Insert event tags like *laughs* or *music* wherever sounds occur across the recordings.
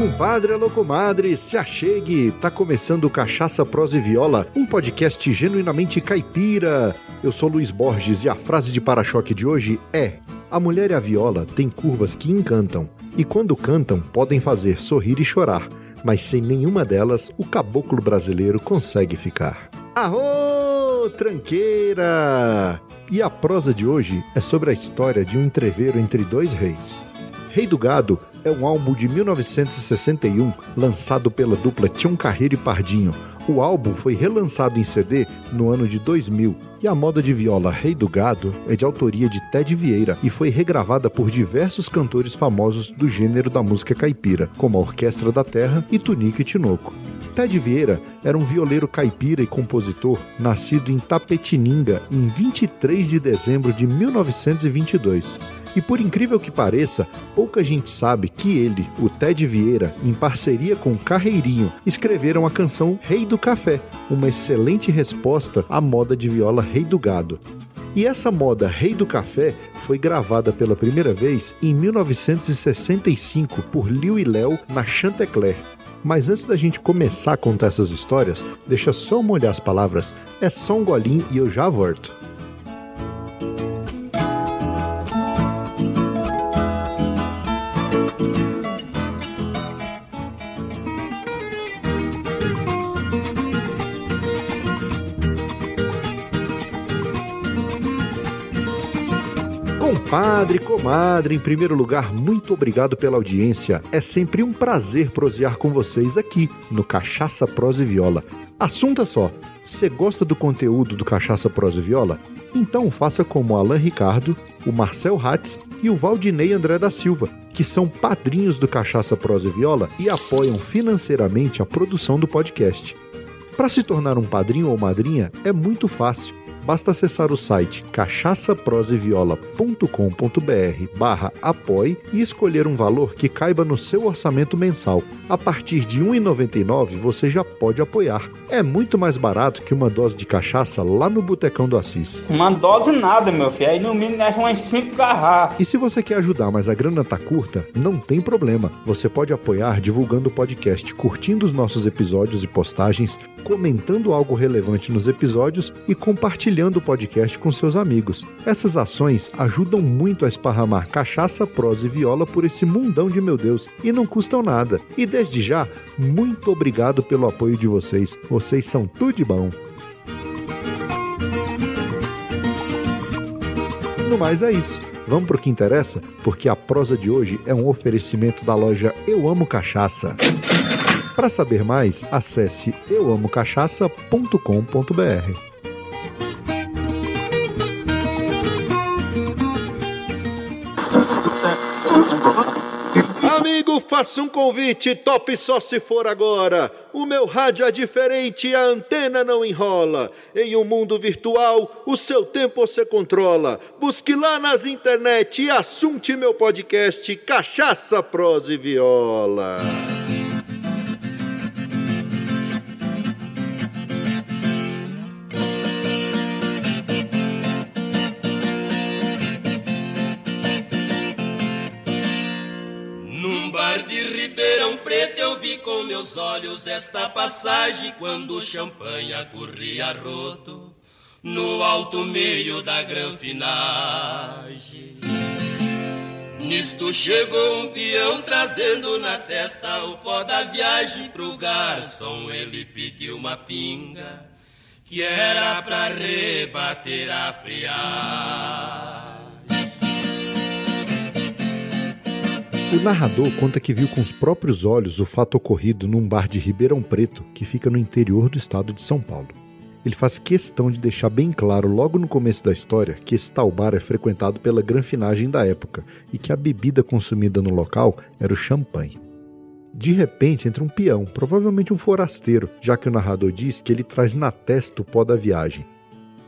compadre, alô comadre, se achegue! Tá começando Cachaça, Prosa e Viola, um podcast genuinamente caipira. Eu sou Luiz Borges e a frase de para-choque de hoje é: A mulher e a viola têm curvas que encantam, e quando cantam podem fazer sorrir e chorar, mas sem nenhuma delas o caboclo brasileiro consegue ficar. Arô, tranqueira! E a prosa de hoje é sobre a história de um entreveiro entre dois reis. Rei do Gado é um álbum de 1961 lançado pela dupla Tião Carreiro e Pardinho. O álbum foi relançado em CD no ano de 2000 e a moda de viola Rei do Gado é de autoria de Ted Vieira e foi regravada por diversos cantores famosos do gênero da música caipira, como a Orquestra da Terra e Tunico e Tinoco. Ted Vieira era um violeiro caipira e compositor nascido em Tapetininga em 23 de dezembro de 1922. E por incrível que pareça, pouca gente sabe que ele, o Ted Vieira, em parceria com Carreirinho, escreveram a canção Rei do Café, uma excelente resposta à moda de viola Rei do Gado. E essa moda Rei do Café foi gravada pela primeira vez em 1965 por Liu e Léo na Chantecler. Mas antes da gente começar a contar essas histórias, deixa só molhar as palavras. É só um golinho e eu já volto. Compadre, comadre, em primeiro lugar, muito obrigado pela audiência. É sempre um prazer prosear com vocês aqui no Cachaça Prosa e Viola. Assunto é só, você gosta do conteúdo do Cachaça Prosa e Viola? Então faça como o Alan Ricardo, o Marcel Hatz e o Valdinei André da Silva, que são padrinhos do Cachaça Prosa e Viola e apoiam financeiramente a produção do podcast. Para se tornar um padrinho ou madrinha é muito fácil basta acessar o site cachaçaproseviola.com.br barra apoie e escolher um valor que caiba no seu orçamento mensal. A partir de R$ 1,99 você já pode apoiar. É muito mais barato que uma dose de cachaça lá no Botecão do Assis. Uma dose nada, meu filho. Aí no mínimo gasta umas 5 garrafas. E se você quer ajudar, mas a grana tá curta, não tem problema. Você pode apoiar divulgando o podcast, curtindo os nossos episódios e postagens, comentando algo relevante nos episódios e compartilhando o podcast com seus amigos. Essas ações ajudam muito a esparramar cachaça, prosa e viola por esse mundão de meu Deus e não custam nada. E desde já, muito obrigado pelo apoio de vocês. Vocês são tudo de bom. No mais é isso. Vamos pro que interessa? Porque a prosa de hoje é um oferecimento da loja Eu Amo Cachaça. Para saber mais, acesse euamocachaça.com.br. Faça um convite, top só se for agora. O meu rádio é diferente, a antena não enrola. Em um mundo virtual, o seu tempo você controla. Busque lá nas internet assunte meu podcast Cachaça, Prosa e Viola. Preto eu vi com meus olhos esta passagem quando o champanha corria roto no alto meio da granfinagem. Nisto chegou um peão trazendo na testa o pó da viagem pro garçom. Ele pediu uma pinga que era pra rebater a friagem. O narrador conta que viu com os próprios olhos o fato ocorrido num bar de Ribeirão Preto, que fica no interior do estado de São Paulo. Ele faz questão de deixar bem claro logo no começo da história que esse tal bar é frequentado pela granfinagem da época e que a bebida consumida no local era o champanhe. De repente entra um peão, provavelmente um forasteiro, já que o narrador diz que ele traz na testa o pó da viagem.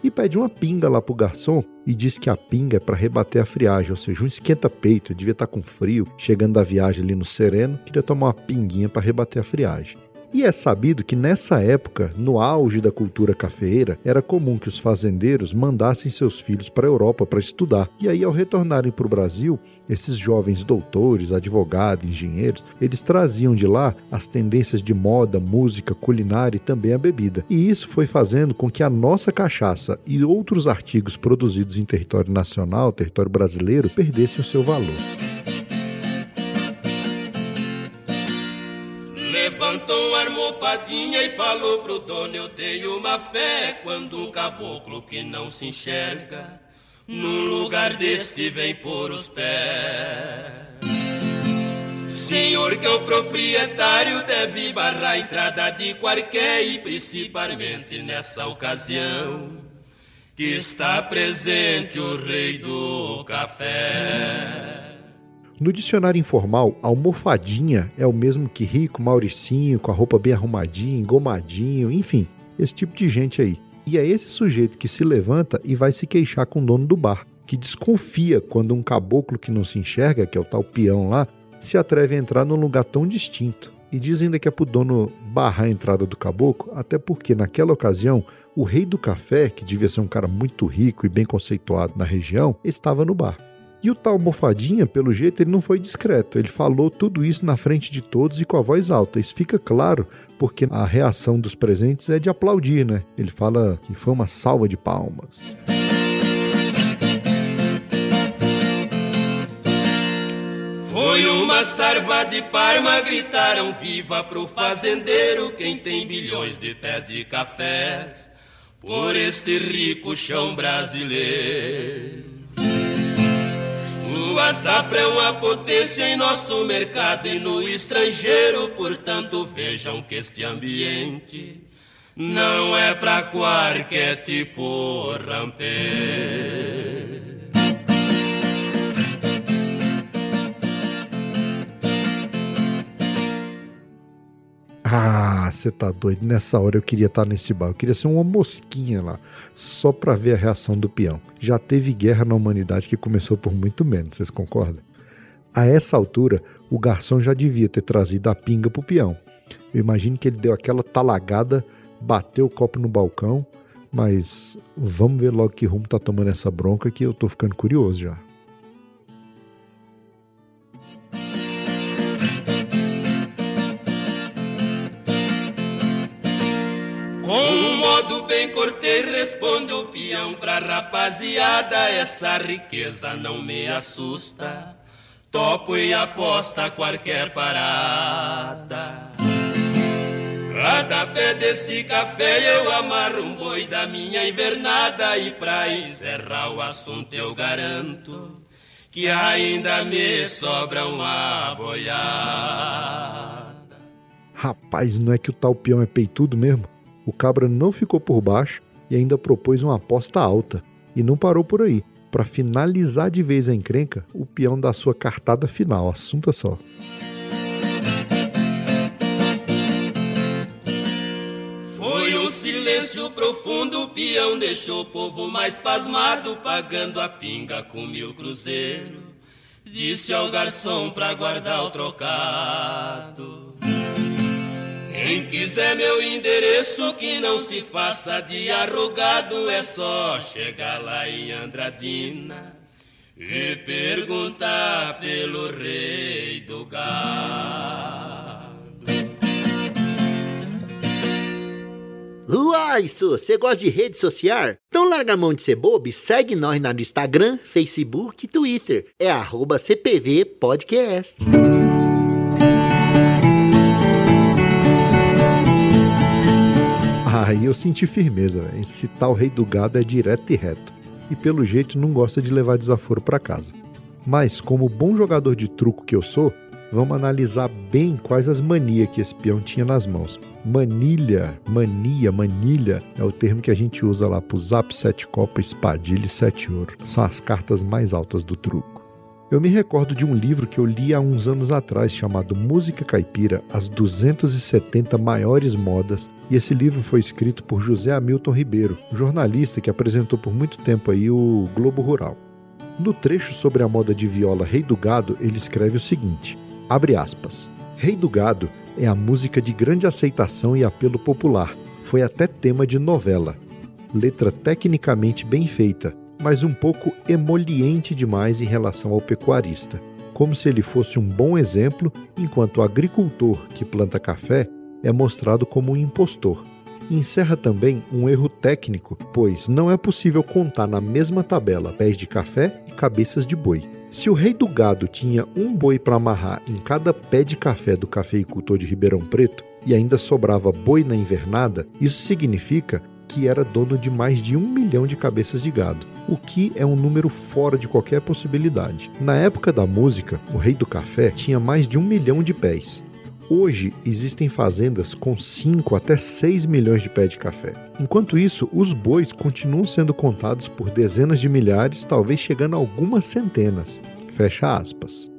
E pede uma pinga lá pro garçom e diz que a pinga é para rebater a friagem, ou seja, um esquenta-peito, devia estar com frio, chegando da viagem ali no sereno, queria tomar uma pinguinha para rebater a friagem. E é sabido que nessa época, no auge da cultura cafeeira, era comum que os fazendeiros mandassem seus filhos para a Europa para estudar. E aí, ao retornarem para o Brasil, esses jovens doutores, advogados, engenheiros, eles traziam de lá as tendências de moda, música, culinária e também a bebida. E isso foi fazendo com que a nossa cachaça e outros artigos produzidos em território nacional, território brasileiro, perdessem o seu valor. E falou pro dono: Eu tenho uma fé quando um caboclo que não se enxerga num lugar deste vem por os pés. Senhor, que é o proprietário deve barrar a entrada de qualquer e principalmente nessa ocasião que está presente o rei do café. No dicionário informal, almofadinha é o mesmo que rico, mauricinho, com a roupa bem arrumadinha, engomadinho, enfim, esse tipo de gente aí. E é esse sujeito que se levanta e vai se queixar com o dono do bar, que desconfia quando um caboclo que não se enxerga, que é o tal peão lá, se atreve a entrar num lugar tão distinto. E diz ainda que é pro dono barrar a entrada do caboclo, até porque naquela ocasião o rei do café, que devia ser um cara muito rico e bem conceituado na região, estava no bar. E o tal Mofadinha, pelo jeito, ele não foi discreto. Ele falou tudo isso na frente de todos e com a voz alta. Isso fica claro porque a reação dos presentes é de aplaudir, né? Ele fala que foi uma salva de palmas. Foi uma sarva de Parma, gritaram viva pro fazendeiro, quem tem bilhões de pés de cafés, por este rico chão brasileiro. Sua safra é uma potência em nosso mercado e no estrangeiro, portanto vejam que este ambiente não é para qualquer tipo ramper. Ah, você tá doido. Nessa hora eu queria estar tá nesse bar. Eu queria ser uma mosquinha lá, só para ver a reação do peão. Já teve guerra na humanidade que começou por muito menos, vocês concordam? A essa altura, o garçom já devia ter trazido a pinga pro peão. Eu imagino que ele deu aquela talagada, bateu o copo no balcão, mas vamos ver logo que rumo tá tomando essa bronca que eu tô ficando curioso já. Bem cortei, responde o peão pra rapaziada. Essa riqueza não me assusta. Topo e aposta qualquer parada. Cada pé desse café eu amarro um boi da minha invernada. E pra encerrar o assunto eu garanto que ainda me sobra uma boiada. Rapaz, não é que o tal peão é peitudo mesmo? O cabra não ficou por baixo e ainda propôs uma aposta alta. E não parou por aí. Para finalizar de vez a encrenca, o peão dá sua cartada final. Assunto é só. Foi um silêncio profundo, o peão deixou o povo mais pasmado, pagando a pinga com mil cruzeiros. Disse ao garçom pra guardar o trocado. Quem quiser meu endereço, que não se faça de arrogado, é só chegar lá em Andradina e perguntar pelo rei do gado. Uai, isso, você gosta de rede social? Então larga a mão de ser bobo e segue nós no Instagram, Facebook e Twitter. É arroba CPV Podcast. Aí eu senti firmeza, véio. esse tal rei do gado é direto e reto. E pelo jeito não gosta de levar desaforo para casa. Mas, como bom jogador de truco que eu sou, vamos analisar bem quais as manias que esse peão tinha nas mãos. Manilha, mania, manilha é o termo que a gente usa lá pro zap, sete copa, espadilha e sete ouro. São as cartas mais altas do truco. Eu me recordo de um livro que eu li há uns anos atrás chamado Música Caipira: As 270 Maiores Modas, e esse livro foi escrito por José Hamilton Ribeiro, jornalista que apresentou por muito tempo aí o Globo Rural. No trecho sobre a moda de viola Rei do Gado, ele escreve o seguinte: abre aspas. Rei do Gado É a música de grande aceitação e apelo popular. Foi até tema de novela. Letra tecnicamente bem feita, mas um pouco emoliente demais em relação ao pecuarista. Como se ele fosse um bom exemplo, enquanto o agricultor que planta café é mostrado como um impostor. Encerra também um erro técnico, pois não é possível contar na mesma tabela pés de café e cabeças de boi. Se o rei do gado tinha um boi para amarrar em cada pé de café do cafeicultor de Ribeirão Preto e ainda sobrava boi na invernada, isso significa que era dono de mais de um milhão de cabeças de gado, o que é um número fora de qualquer possibilidade. Na época da música, o rei do café tinha mais de um milhão de pés. Hoje existem fazendas com 5 até 6 milhões de pés de café. Enquanto isso, os bois continuam sendo contados por dezenas de milhares, talvez chegando a algumas centenas. Fecha aspas.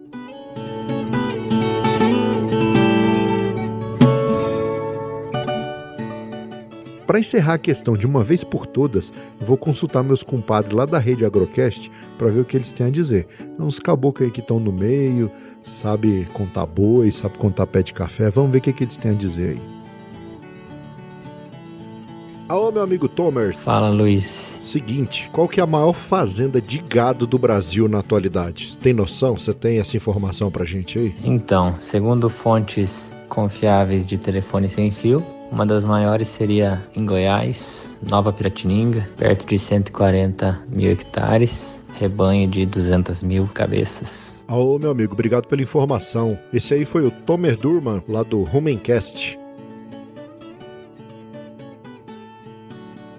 Para encerrar a questão de uma vez por todas, vou consultar meus compadres lá da rede Agrocast para ver o que eles têm a dizer. É uns caboclos aí que estão no meio, sabe contar boi, sabe contar pé de café. Vamos ver o que, que eles têm a dizer aí. Alô, meu amigo Tomer. Fala, Luiz. Seguinte, qual que é a maior fazenda de gado do Brasil na atualidade? Tem noção? Você tem essa informação pra gente aí? Então, segundo fontes confiáveis de telefone sem fio, uma das maiores seria em Goiás, Nova Piratininga, perto de 140 mil hectares, rebanho de 200 mil cabeças. Ô, meu amigo, obrigado pela informação. Esse aí foi o Tomer Durman, lá do Rumencast.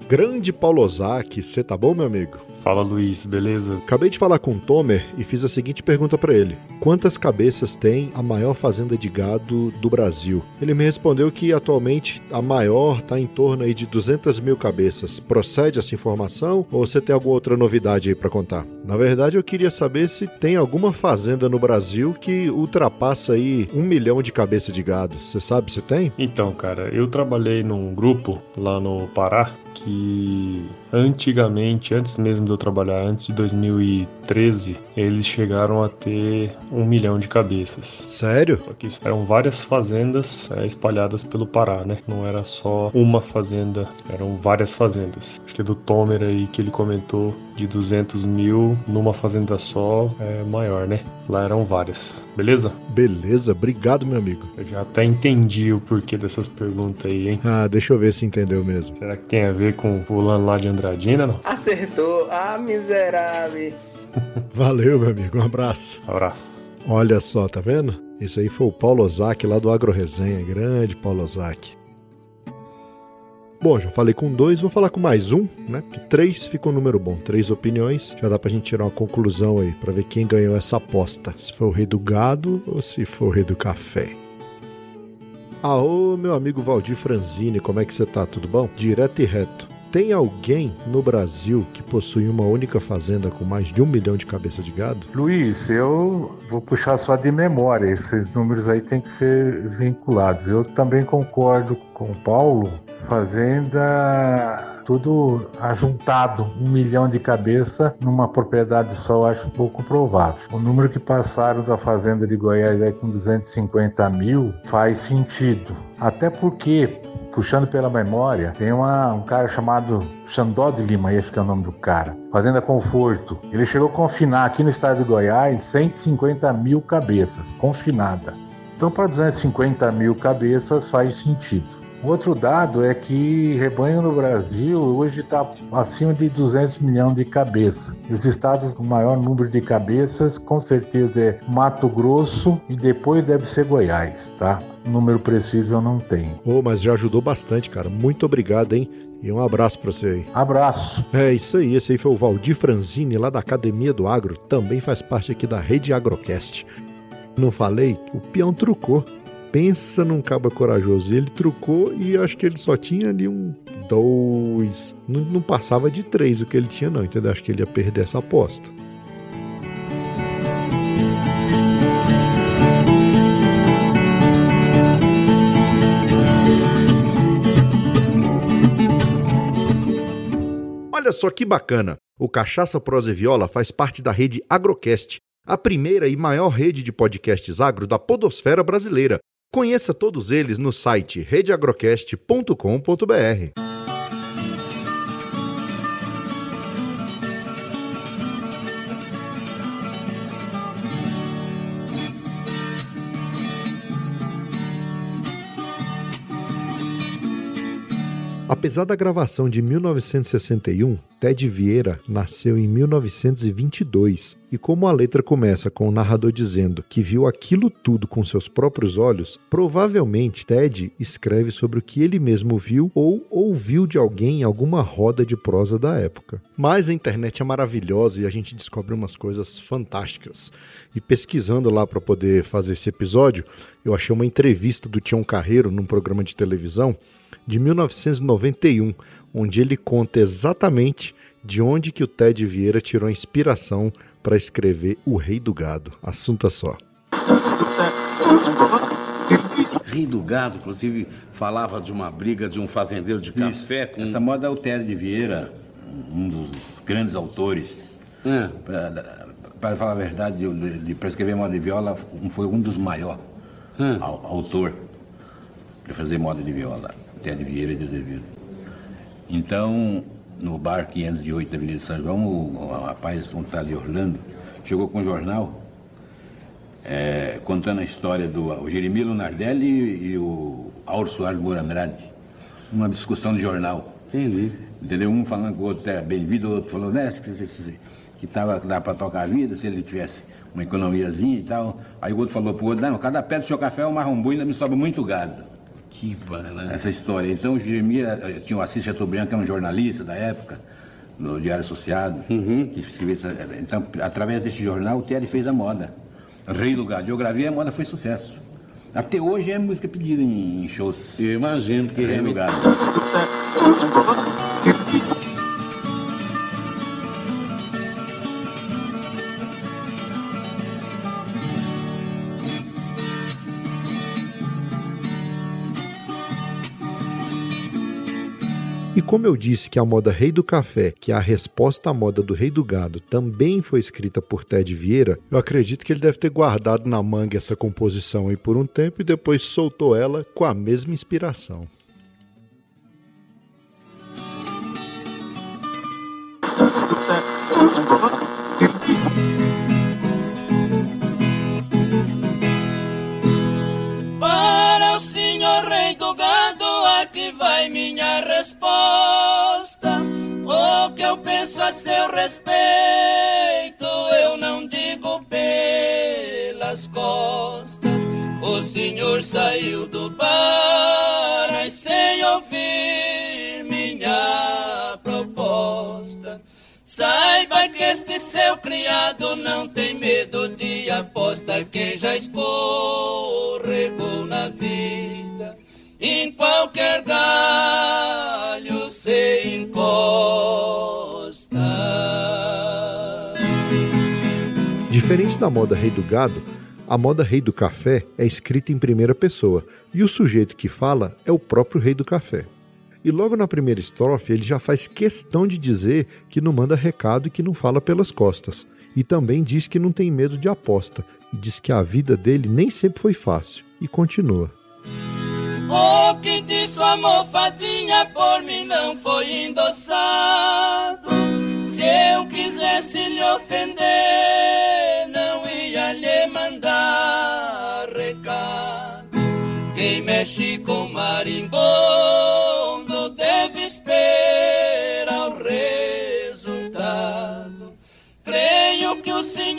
Grande Paulo Ozaki, você tá bom, meu amigo? Fala Luiz, beleza? Acabei de falar com o Tomer e fiz a seguinte pergunta para ele: Quantas cabeças tem a maior fazenda de gado do Brasil? Ele me respondeu que atualmente a maior está em torno aí de 200 mil cabeças. Procede essa informação ou você tem alguma outra novidade aí para contar? Na verdade, eu queria saber se tem alguma fazenda no Brasil que ultrapassa aí um milhão de cabeças de gado. Você sabe se tem? Então, cara, eu trabalhei num grupo lá no Pará que antigamente, antes mesmo de eu trabalhar, antes de 2013, eles chegaram a ter um milhão de cabeças. Sério? Só que eram várias fazendas é, espalhadas pelo Pará, né? Não era só uma fazenda, eram várias fazendas. Acho que é do Tomer aí que ele comentou de 200 mil numa fazenda só é maior, né? Lá eram várias. Beleza? Beleza, obrigado, meu amigo. Eu já até entendi o porquê dessas perguntas aí, hein? Ah, deixa eu ver se entendeu mesmo. Será que tem a ver com o fulano lá de Andradina, não? Acertou, ah, miserável. *laughs* Valeu, meu amigo, um abraço. Abraço. Olha só, tá vendo? Esse aí foi o Paulo Ozaki lá do Agro Resenha, grande Paulo Ozaki. Bom, já falei com dois, vou falar com mais um, né? Que três fica um número bom, três opiniões. Já dá pra gente tirar uma conclusão aí, pra ver quem ganhou essa aposta. Se foi o rei do gado ou se foi o rei do café. Aô, meu amigo Valdir Franzini, como é que você tá? Tudo bom? Direto e reto. Tem alguém no Brasil que possui uma única fazenda com mais de um milhão de cabeças de gado? Luiz, eu vou puxar só de memória. Esses números aí têm que ser vinculados. Eu também concordo com o Paulo. Fazenda tudo ajuntado, um milhão de cabeça numa propriedade só, eu acho pouco provável. O número que passaram da fazenda de Goiás aí com 250 mil faz sentido. Até porque, puxando pela memória, tem uma, um cara chamado Xandó de Lima, esse que é o nome do cara. Fazenda Conforto. Ele chegou a confinar aqui no estado de Goiás 150 mil cabeças, confinada. Então, para 250 mil cabeças faz sentido. Outro dado é que rebanho no Brasil hoje está acima de 200 milhões de cabeças. Os estados com maior número de cabeças, com certeza, é Mato Grosso e depois deve ser Goiás, tá? número preciso eu não tenho. Ô, oh, mas já ajudou bastante, cara. Muito obrigado, hein? E um abraço para você aí. Abraço. É isso aí. Esse aí foi o Valdir Franzini, lá da Academia do Agro. Também faz parte aqui da Rede Agrocast. Não falei? O peão trucou. Pensa num cabo corajoso. Ele trucou e acho que ele só tinha ali um dois. Não, não passava de três o que ele tinha, não, entendeu? Acho que ele ia perder essa aposta. Olha só que bacana! O Cachaça Prosa e Viola faz parte da rede Agrocast, a primeira e maior rede de podcasts agro da podosfera brasileira, Conheça todos eles no site redeagrocast.com.br. Apesar da gravação de 1961, Ted Vieira nasceu em 1922 e, como a letra começa com o narrador dizendo que viu aquilo tudo com seus próprios olhos, provavelmente Ted escreve sobre o que ele mesmo viu ou ouviu de alguém em alguma roda de prosa da época. Mas a internet é maravilhosa e a gente descobre umas coisas fantásticas. E pesquisando lá para poder fazer esse episódio, eu achei uma entrevista do Tião Carreiro num programa de televisão de 1991, onde ele conta exatamente de onde que o Ted Vieira tirou a inspiração para escrever O Rei do Gado. Assunto só. Rei do Gado, inclusive, falava de uma briga de um fazendeiro de café com... Essa moda é o Ted Vieira, um dos grandes autores. É. Para falar a verdade, de, de, para escrever moda de viola, foi um dos maiores é. autor para fazer moda de viola. Ted Vieira de Azevedo. Então, no bar 508 da Avenida São João, o, o rapaz, um tal de Orlando, chegou com um jornal é, contando a história do o Jeremilo Nardelli e, e o Auro Soares Moura Andrade. Uma discussão de jornal. Entendi. Entendeu? Um falando que o outro era bem-vindo, o outro falou, né, que, que tava, dá para tocar a vida se ele tivesse uma economiazinha e tal. Aí o outro falou pro outro, não, cada pé do seu café é um marrombu ainda me sobe muito gado. Que? Essa história. Então, o Jeremias, eh, tinha o Assis Chateaubriand, que era um jornalista da época, no Diário Associado, uhum. que escrevia essa, Então, através desse jornal, o Terry fez a moda. Rei do Gado. Eu gravei a moda foi sucesso. Até hoje é música pedida em, shows. Eu imagino que Rei do Gado. E como eu disse que a moda Rei do Café, que é a resposta à moda do Rei do Gado, também foi escrita por Ted Vieira, eu acredito que ele deve ter guardado na manga essa composição aí por um tempo e depois soltou ela com a mesma inspiração. Penso a seu respeito, eu não digo pelas costas. O senhor saiu do bar sem ouvir minha proposta. Saiba que este seu criado não tem medo de aposta. Quem já escorregou na vida, Diferente da moda Rei do Gado, a moda Rei do Café é escrita em primeira pessoa e o sujeito que fala é o próprio Rei do Café. E logo na primeira estrofe ele já faz questão de dizer que não manda recado e que não fala pelas costas. E também diz que não tem medo de aposta e diz que a vida dele nem sempre foi fácil. E continua. O que disse a mofadinha por mim não foi endossado. Se eu quisesse lhe ofender,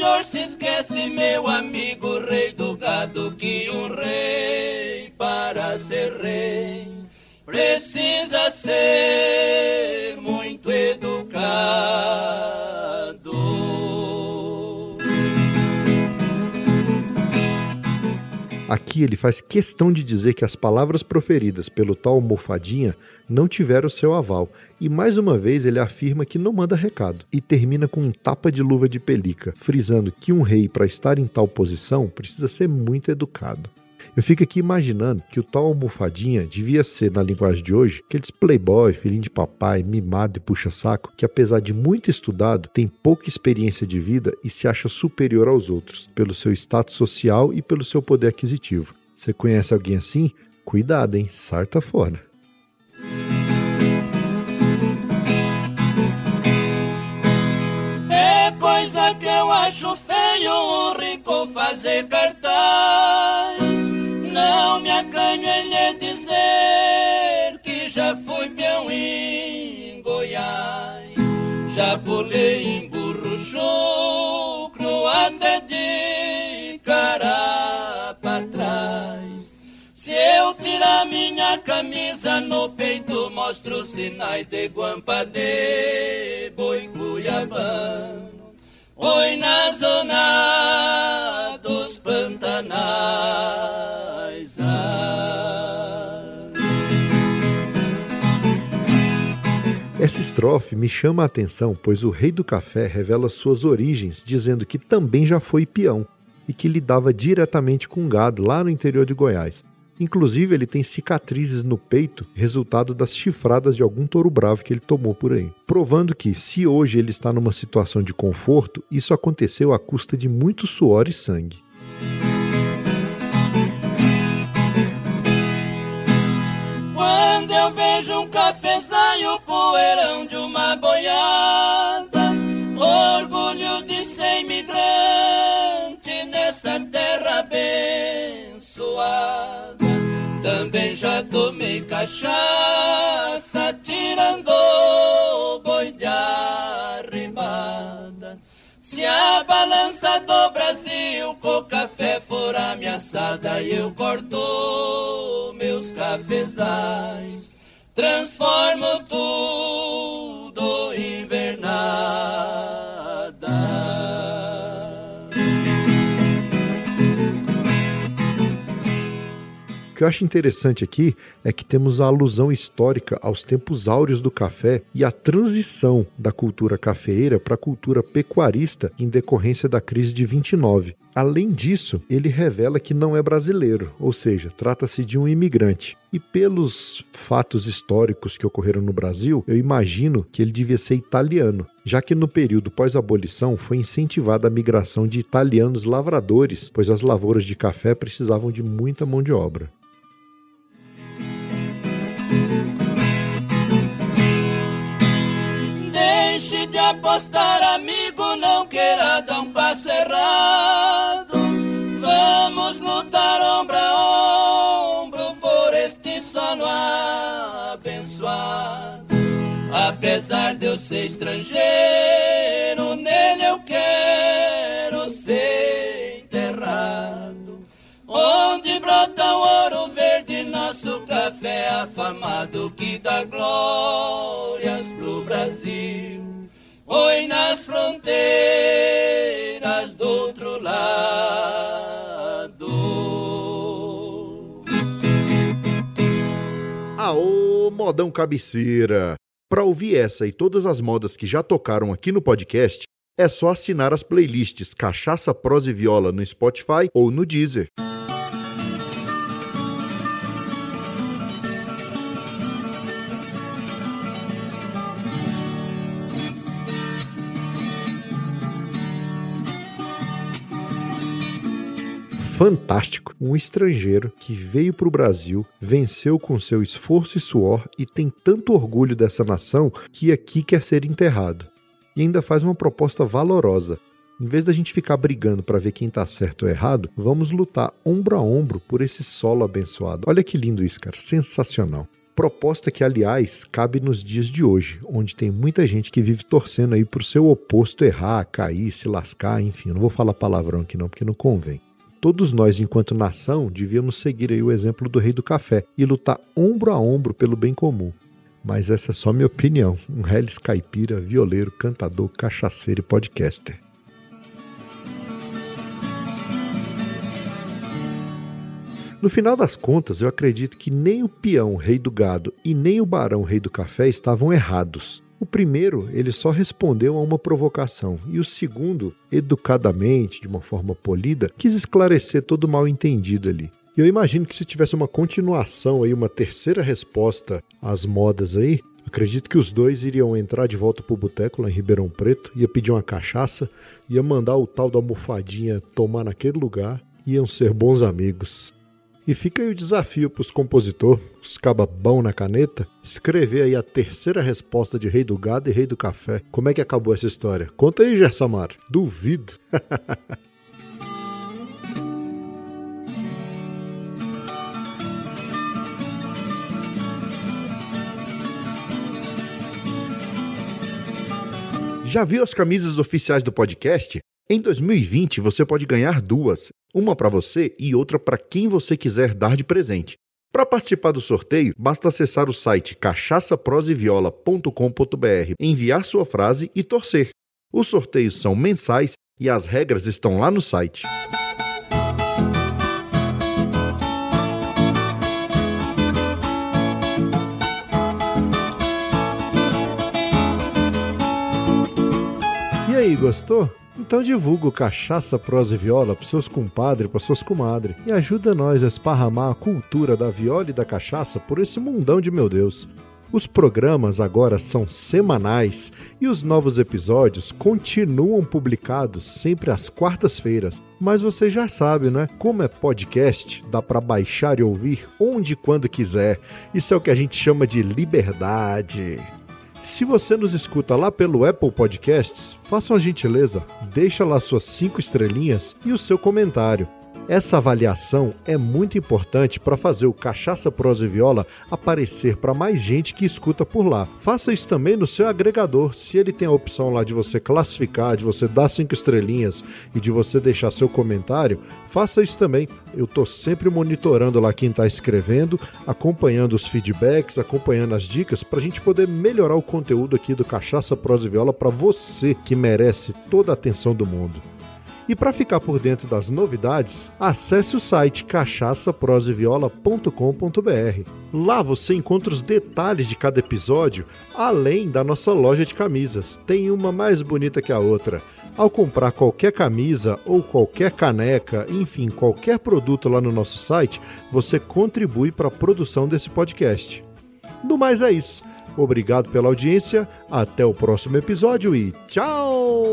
senhor se esquece, meu amigo rei do gado, que um rei para ser rei precisa ser muito educado. Aqui ele faz questão de dizer que as palavras proferidas pelo tal almofadinha não tiveram seu aval, e mais uma vez ele afirma que não manda recado, e termina com um tapa de luva de pelica, frisando que um rei, para estar em tal posição, precisa ser muito educado. Eu fico aqui imaginando que o tal almofadinha devia ser, na linguagem de hoje, aqueles playboy, filhinho de papai, mimado e puxa-saco, que apesar de muito estudado, tem pouca experiência de vida e se acha superior aos outros, pelo seu status social e pelo seu poder aquisitivo. Você conhece alguém assim? Cuidado, hein? Sarta fora. Acho feio um rico fazer cartaz. Não me acanho em lhe dizer que já fui peão em Goiás. Já pulei em burro chucro até de cara pra trás. Se eu tirar minha camisa no peito, mostro sinais de guampa de boi cuiabano. Oi na zona dos pantanais. Essa estrofe me chama a atenção, pois o rei do café revela suas origens, dizendo que também já foi peão e que lidava diretamente com gado lá no interior de Goiás. Inclusive, ele tem cicatrizes no peito, resultado das chifradas de algum touro bravo que ele tomou por aí. Provando que, se hoje ele está numa situação de conforto, isso aconteceu à custa de muito suor e sangue. Quando eu vejo um cafezaio, poeirão de uma boiada, tomei cachaça, tirando o boi de arrimada. Se a balança do Brasil com café for ameaçada, eu corto meus cafezais, transformo tudo em eu acho interessante aqui é que temos a alusão histórica aos tempos áureos do café e a transição da cultura cafeeira para a cultura pecuarista em decorrência da crise de 29. Além disso, ele revela que não é brasileiro, ou seja, trata-se de um imigrante. E pelos fatos históricos que ocorreram no Brasil, eu imagino que ele devia ser italiano, já que no período pós-abolição foi incentivada a migração de italianos lavradores, pois as lavouras de café precisavam de muita mão de obra. Deixe de apostar, amigo, não queira dar um passo errado. Vamos lutar ombro a ombro por este sono abençoado. Apesar de eu ser estrangeiro, nele eu quero ser. Onde brota ouro verde, nosso café afamado que dá glórias pro Brasil. Oi nas fronteiras do outro lado. Aô, modão cabeceira! Para ouvir essa e todas as modas que já tocaram aqui no podcast, é só assinar as playlists Cachaça, Prosa e Viola no Spotify ou no Deezer. Fantástico. Um estrangeiro que veio para o Brasil, venceu com seu esforço e suor e tem tanto orgulho dessa nação que aqui quer ser enterrado. E ainda faz uma proposta valorosa. Em vez da gente ficar brigando para ver quem tá certo ou errado, vamos lutar ombro a ombro por esse solo abençoado. Olha que lindo isso, cara. Sensacional. Proposta que, aliás, cabe nos dias de hoje, onde tem muita gente que vive torcendo aí pro seu oposto errar, cair, se lascar, enfim. Eu não vou falar palavrão aqui não, porque não convém todos nós, enquanto nação, devíamos seguir aí o exemplo do rei do café e lutar ombro a ombro pelo bem comum. Mas essa é só minha opinião. Um Hellis caipira, violeiro, cantador, cachaceiro e podcaster. No final das contas, eu acredito que nem o peão rei do gado e nem o barão rei do café estavam errados. O primeiro, ele só respondeu a uma provocação, e o segundo, educadamente, de uma forma polida, quis esclarecer todo o mal entendido ali. E eu imagino que se tivesse uma continuação aí, uma terceira resposta às modas aí, acredito que os dois iriam entrar de volta pro boteco lá em Ribeirão Preto, ia pedir uma cachaça, ia mandar o tal da almofadinha tomar naquele lugar, iam ser bons amigos. E fica aí o desafio para os compositores, os cababão na caneta, escrever aí a terceira resposta de Rei do Gado e Rei do Café. Como é que acabou essa história? Conta aí, Gersamar. Duvido. *laughs* Já viu as camisas oficiais do podcast? Em 2020 você pode ganhar duas, uma para você e outra para quem você quiser dar de presente. Para participar do sorteio, basta acessar o site cachaçaproseviola.com.br, enviar sua frase e torcer. Os sorteios são mensais e as regras estão lá no site. E aí, gostou? Então divulga o Cachaça, Prosa e Viola para seus compadres, para suas comadres e ajuda nós a esparramar a cultura da viola e da cachaça por esse mundão de meu Deus. Os programas agora são semanais e os novos episódios continuam publicados sempre às quartas-feiras. Mas você já sabe, né? Como é podcast, dá para baixar e ouvir onde e quando quiser. Isso é o que a gente chama de liberdade. Se você nos escuta lá pelo Apple Podcasts, faça uma gentileza, deixa lá suas cinco estrelinhas e o seu comentário. Essa avaliação é muito importante para fazer o Cachaça Prosa e Viola aparecer para mais gente que escuta por lá. Faça isso também no seu agregador. Se ele tem a opção lá de você classificar, de você dar cinco estrelinhas e de você deixar seu comentário, faça isso também. Eu estou sempre monitorando lá quem está escrevendo, acompanhando os feedbacks, acompanhando as dicas para a gente poder melhorar o conteúdo aqui do Cachaça Prosa e Viola para você que merece toda a atenção do mundo. E para ficar por dentro das novidades, acesse o site cachaçaproseviola.com.br. Lá você encontra os detalhes de cada episódio, além da nossa loja de camisas. Tem uma mais bonita que a outra. Ao comprar qualquer camisa ou qualquer caneca, enfim, qualquer produto lá no nosso site, você contribui para a produção desse podcast. No mais é isso. Obrigado pela audiência, até o próximo episódio e tchau!